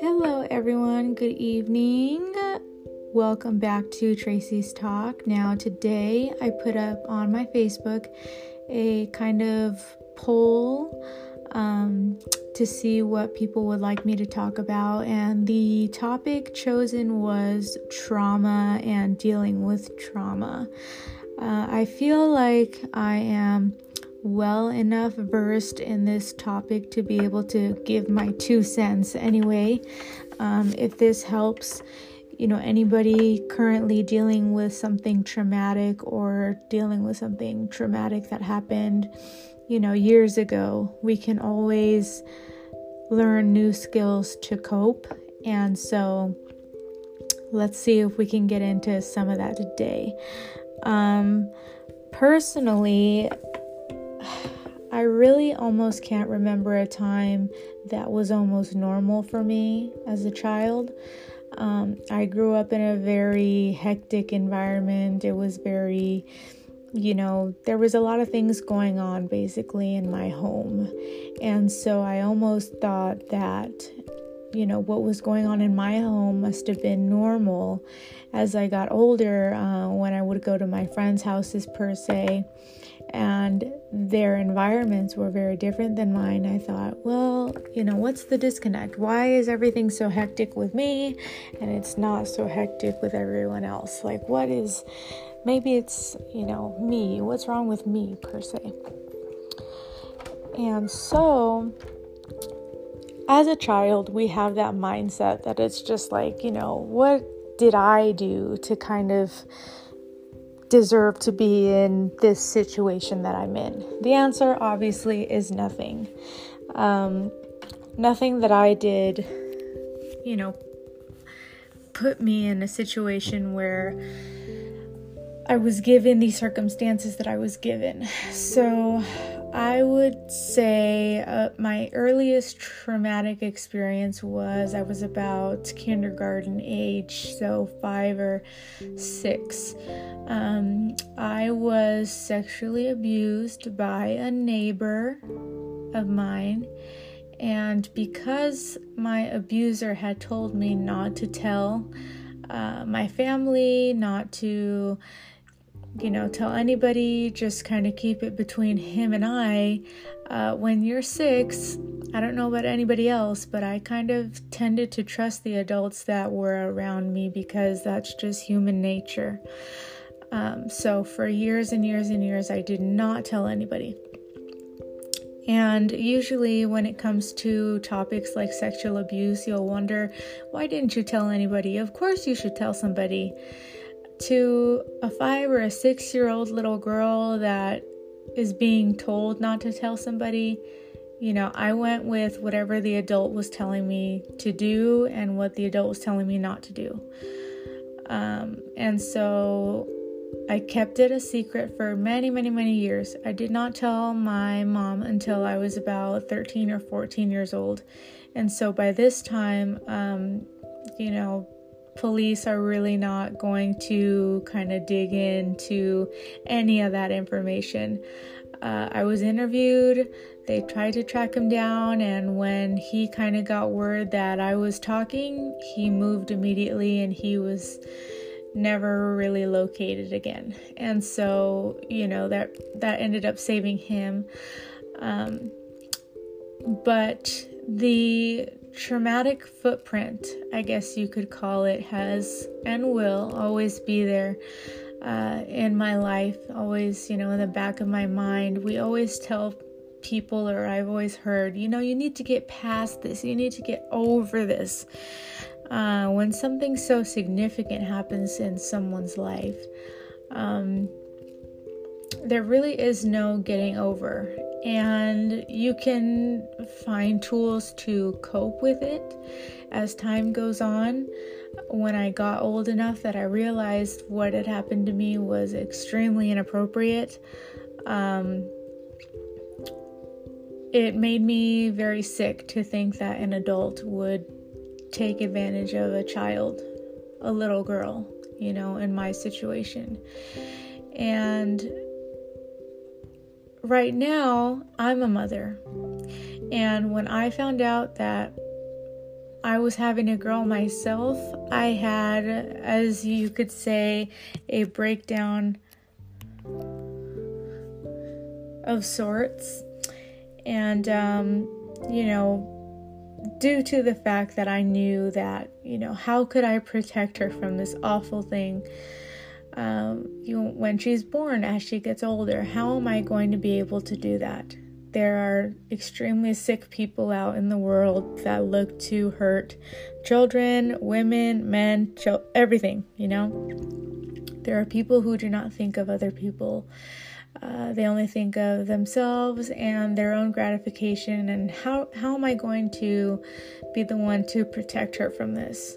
Hello, everyone. Good evening. Welcome back to Tracy's Talk. Now, today I put up on my Facebook a kind of poll um, to see what people would like me to talk about, and the topic chosen was trauma and dealing with trauma. Uh, I feel like I am well enough versed in this topic to be able to give my two cents anyway. Um, if this helps, you know, anybody currently dealing with something traumatic or dealing with something traumatic that happened, you know, years ago, we can always learn new skills to cope. And so let's see if we can get into some of that today. Um, personally, I really almost can't remember a time that was almost normal for me as a child. Um, I grew up in a very hectic environment. It was very, you know, there was a lot of things going on basically in my home. And so I almost thought that you know, what was going on in my home must have been normal as I got older uh, when I would go to my friends' houses, per se, and their environments were very different than mine. I thought, well, you know, what's the disconnect? Why is everything so hectic with me and it's not so hectic with everyone else? Like, what is maybe it's, you know, me? What's wrong with me, per se? And so, as a child, we have that mindset that it's just like, you know, what did I do to kind of deserve to be in this situation that I'm in? The answer obviously is nothing. Um, nothing that I did, you know, put me in a situation where I was given the circumstances that I was given. So I would say uh, my earliest traumatic experience was I was about kindergarten age, so five or six. Um, I was sexually abused by a neighbor of mine, and because my abuser had told me not to tell uh, my family, not to you know, tell anybody, just kind of keep it between him and I. Uh, when you're six, I don't know about anybody else, but I kind of tended to trust the adults that were around me because that's just human nature. Um, so for years and years and years, I did not tell anybody. And usually, when it comes to topics like sexual abuse, you'll wonder, why didn't you tell anybody? Of course, you should tell somebody to a five or a six year old little girl that is being told not to tell somebody, you know, I went with whatever the adult was telling me to do and what the adult was telling me not to do. Um, and so I kept it a secret for many, many, many years. I did not tell my mom until I was about 13 or 14 years old. And so by this time, um, you know, police are really not going to kind of dig into any of that information. Uh, I was interviewed, they tried to track him down, and when he kind of got word that I was talking, he moved immediately and he was never really located again. And so, you know, that that ended up saving him. Um, but the traumatic footprint, I guess you could call it, has and will always be there uh, in my life, always, you know, in the back of my mind. We always tell people, or I've always heard, you know, you need to get past this, you need to get over this. Uh, when something so significant happens in someone's life, um, there really is no getting over and you can find tools to cope with it as time goes on. When I got old enough that I realized what had happened to me was extremely inappropriate, um, it made me very sick to think that an adult would take advantage of a child, a little girl, you know, in my situation. And right now, I'm a mother. And when I found out that I was having a girl myself, I had, as you could say, a breakdown of sorts. And, um, you know, due to the fact that I knew that, you know, how could I protect her from this awful thing? Um, you when she's born, as she gets older, how am I going to be able to do that? There are extremely sick people out in the world that look to hurt children, women, men, everything, you know? There are people who do not think of other people. Uh, they only think of themselves and their own gratification and how how am I going to be the one to protect her from this?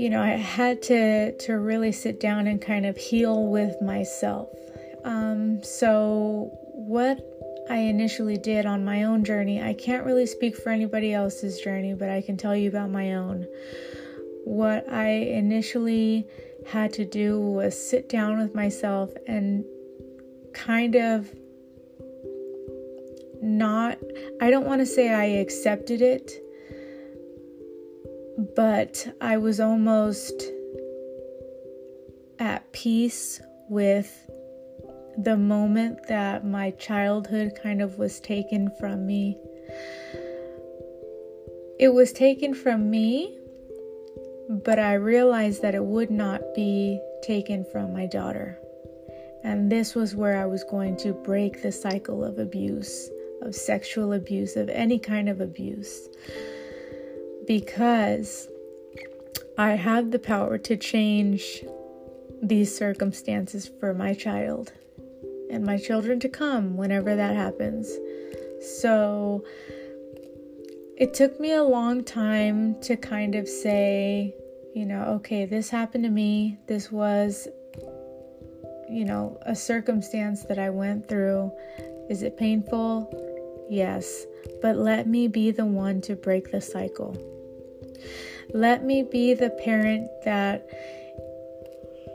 You know, I had to to really sit down and kind of heal with myself. Um, so what I initially did on my own journey, I can't really speak for anybody else's journey, but I can tell you about my own. What I initially had to do was sit down with myself and kind of not, I don't want to say I accepted it, but I was almost at peace with the moment that my childhood kind of was taken from me. It was taken from me, but I realized that it would not be taken from my daughter. And this was where I was going to break the cycle of abuse, of sexual abuse, of any kind of abuse. Because I have the power to change these circumstances for my child and my children to come whenever that happens. So it took me a long time to kind of say, you know, okay, this happened to me. This was you know, a circumstance that I went through. Is it painful? Yes, but let me be the one to break the cycle. Let me be the parent that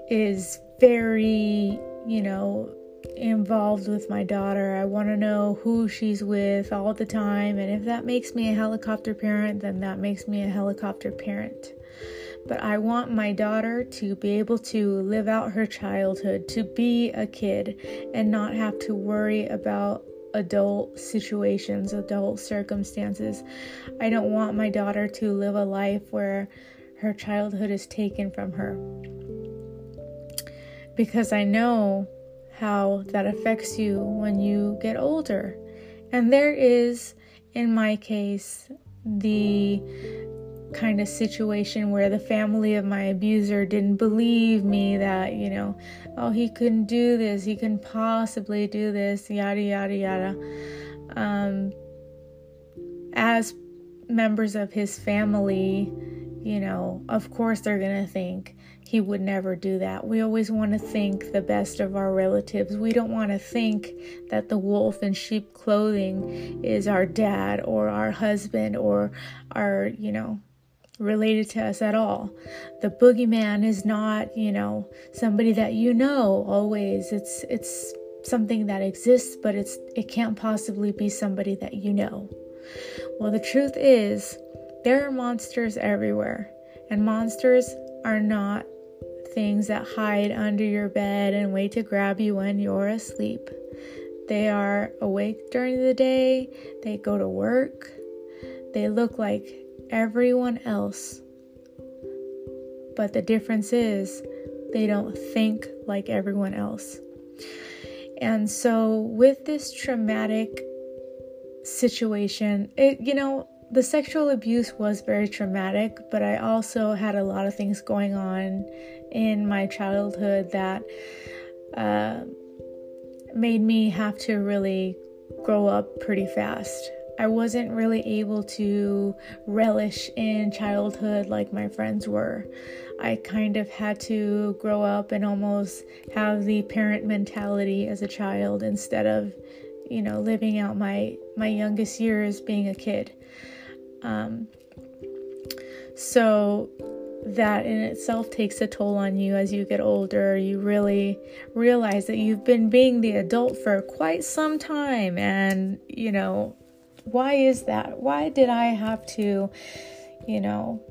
is very, you know, involved with my daughter. I want to know who she's with all the time. And if that makes me a helicopter parent, then that makes me a helicopter parent but I want my daughter to be able to live out her childhood, to be a kid, and not have to worry about adult situations, adult circumstances. I don't want my daughter to live a life where her childhood is taken from her. Because I know how that affects you when you get older. And there is, in my case, the kind of situation where the family of my abuser didn't believe me that, you know, oh, he couldn't do this, he couldn't possibly do this, yada, yada, yada. Um, as members of his family, you know, of course they're going to think he would never do that. We always want to think the best of our relatives. We don't want to think that the wolf in sheep clothing is our dad or our husband or our, you know, related to us at all. The boogeyman is not, you know, somebody that you know always. It's it's something that exists, but it's it can't possibly be somebody that you know. Well, the truth is there are monsters everywhere, and monsters are not things that hide under your bed and wait to grab you when you're asleep. They are awake during the day, they go to work, they look like everyone else. But the difference is they don't think like everyone else. And so, with this traumatic situation, it, you know, the sexual abuse was very traumatic, but I also had a lot of things going on in my childhood that uh, made me have to really grow up pretty fast. I wasn't really able to relish in childhood like my friends were. I kind of had to grow up and almost have the parent mentality as a child instead of, you know, living out my my youngest years being a kid. Um, so that in itself takes a toll on you as you get older. You really realize that you've been being the adult for quite some time. And, you know, why is that? Why did I have to, you know,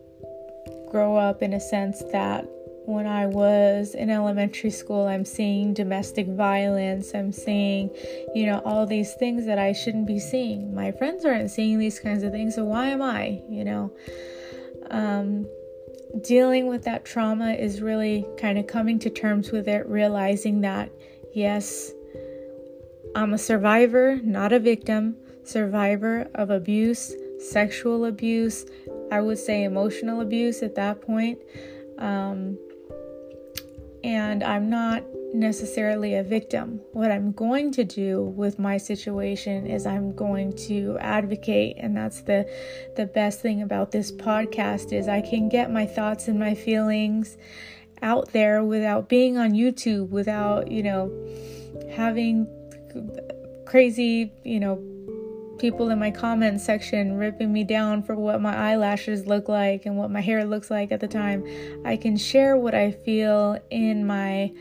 grow up in a sense that when I was in elementary school, I'm seeing domestic violence. I'm seeing, you know, all these things that I shouldn't be seeing. My friends aren't seeing these kinds of things, so why am I, you know? Um, dealing with that trauma is really kind of coming to terms with it, realizing that, yes, I'm a survivor, not a victim, survivor of abuse, sexual abuse, I would say emotional abuse at that point. Um, and I'm not necessarily a victim. What I'm going to do with my situation is I'm going to advocate and that's the the best thing about this podcast is I can get my thoughts and my feelings out there without being on YouTube, without, you know, having crazy, you know, people in my comment section ripping me down for what my eyelashes look like and what my hair looks like at the time. I can share what I feel in my,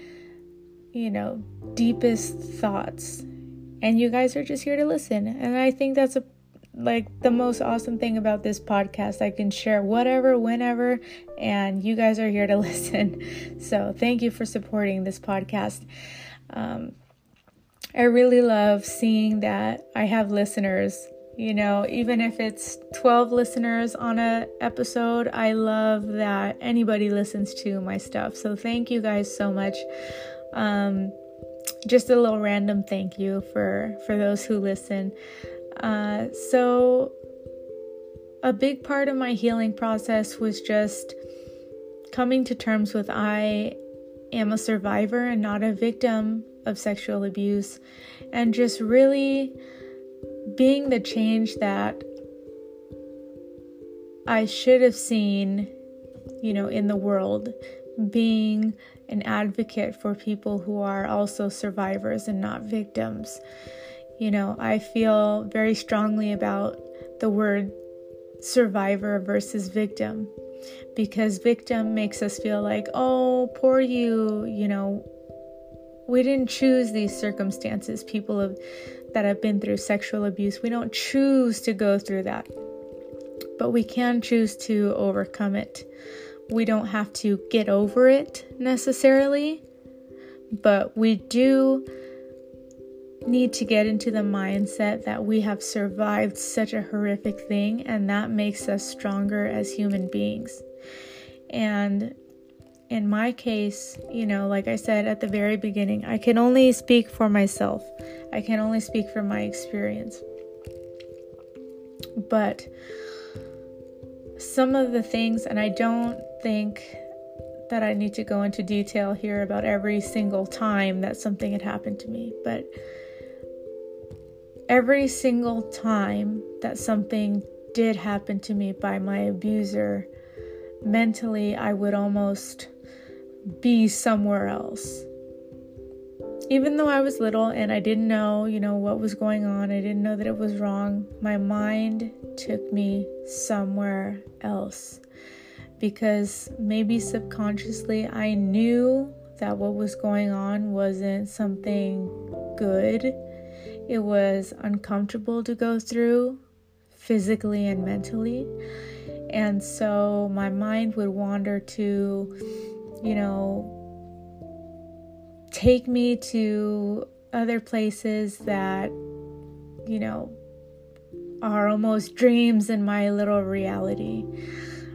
you know, deepest thoughts. And you guys are just here to listen. And I think that's a like the most awesome thing about this podcast. I can share whatever, whenever, and you guys are here to listen. So thank you for supporting this podcast. Um, I really love seeing that I have listeners. You know, even if it's 12 listeners on a episode, I love that anybody listens to my stuff. So thank you guys so much. Um, just a little random thank you for for those who listen. Uh, so a big part of my healing process was just coming to terms with I am a survivor and not a victim of sexual abuse and just really being the change that I should have seen, you know, in the world, being an advocate for people who are also survivors and not victims. You know, I feel very strongly about the word survivor versus victim because victim makes us feel like, oh, poor you, you know, we didn't choose these circumstances. People have, that have been through sexual abuse, we don't choose to go through that. But we can choose to overcome it. We don't have to get over it necessarily, but we do need to get into the mindset that we have survived such a horrific thing, and that makes us stronger as human beings. And in my case, you know, like I said at the very beginning, I can only speak for myself. I can only speak from my experience. But some of the things, and I don't think that I need to go into detail here about every single time that something had happened to me, but every single time that something did happen to me by my abuser, mentally I would almost be somewhere else. Even though I was little and I didn't know, you know, what was going on, I didn't know that it was wrong, my mind took me somewhere else. Because maybe subconsciously I knew that what was going on wasn't something good. It was uncomfortable to go through physically and mentally. And so my mind would wander to you know, take me to other places that, you know, are almost dreams in my little reality.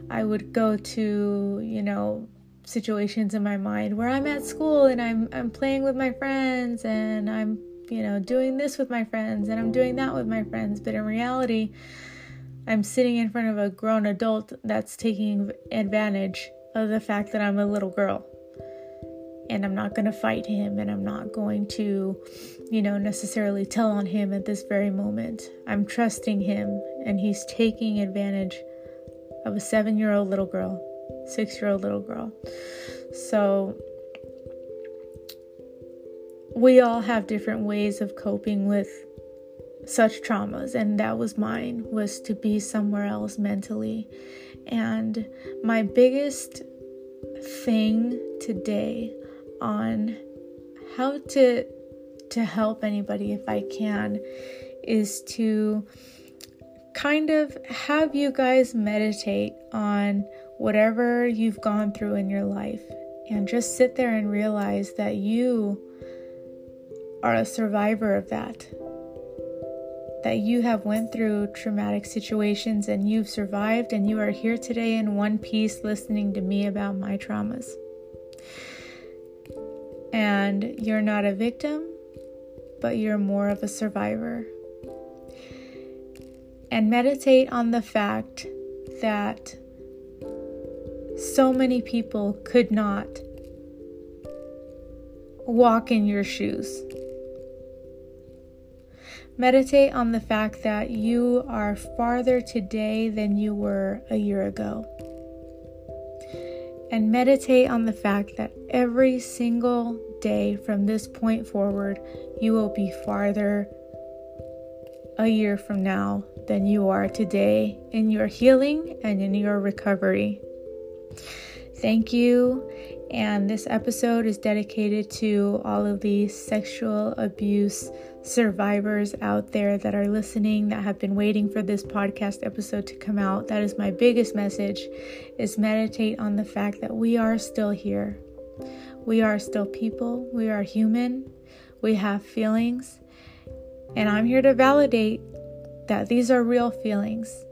I would go to, you know, situations in my mind where I'm at school and I'm I'm playing with my friends and I'm, you know, doing this with my friends and I'm doing that with my friends, but in reality, I'm sitting in front of a grown adult that's taking advantage of the fact that I'm a little girl. And I'm not going to fight him and I'm not going to, you know, necessarily tell on him at this very moment. I'm trusting him and he's taking advantage of a seven year old little girl, six year old little girl. So we all have different ways of coping with such traumas and that was mine was to be somewhere else mentally And my biggest thing today on how to to help anybody if I can is to kind of have you guys meditate on whatever you've gone through in your life and just sit there and realize that you are a survivor of that that you have went through traumatic situations and you've survived and you are here today in one piece listening to me about my traumas and you're not a victim but you're more of a survivor and meditate on the fact that so many people could not walk in your shoes. Meditate on the fact that you are farther today than you were a year ago. And meditate on the fact that every single day from this point forward, you will be farther a year from now than you are today in your healing and in your recovery. Thank you. And this episode is dedicated to all of the sexual abuse survivors out there that are listening that have been waiting for this podcast episode to come out. That is my biggest message is meditate on the fact that we are still here. We are still people. We are human. We have feelings and I'm here to validate that these are real feelings.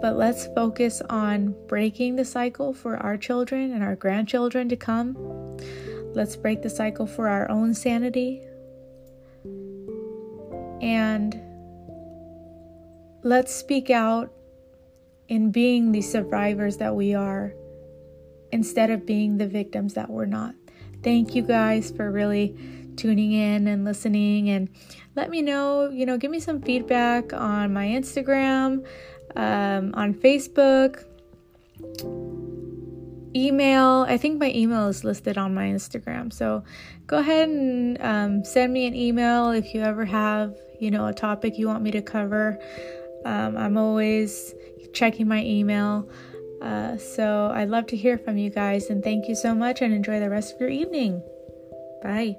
But let's focus on breaking the cycle for our children and our grandchildren to come. Let's break the cycle for our own sanity. And let's speak out in being the survivors that we are instead of being the victims that we're not. Thank you guys for really tuning in and listening and let me know you know give me some feedback on my instagram um, on facebook email. I think my email is listed on my instagram. So go ahead and um, send me an email if you ever have you know a topic you want me to cover. Um, i'm always checking my email. Uh, so i'd love to hear from you guys and thank you so much and enjoy the rest of your evening. Bye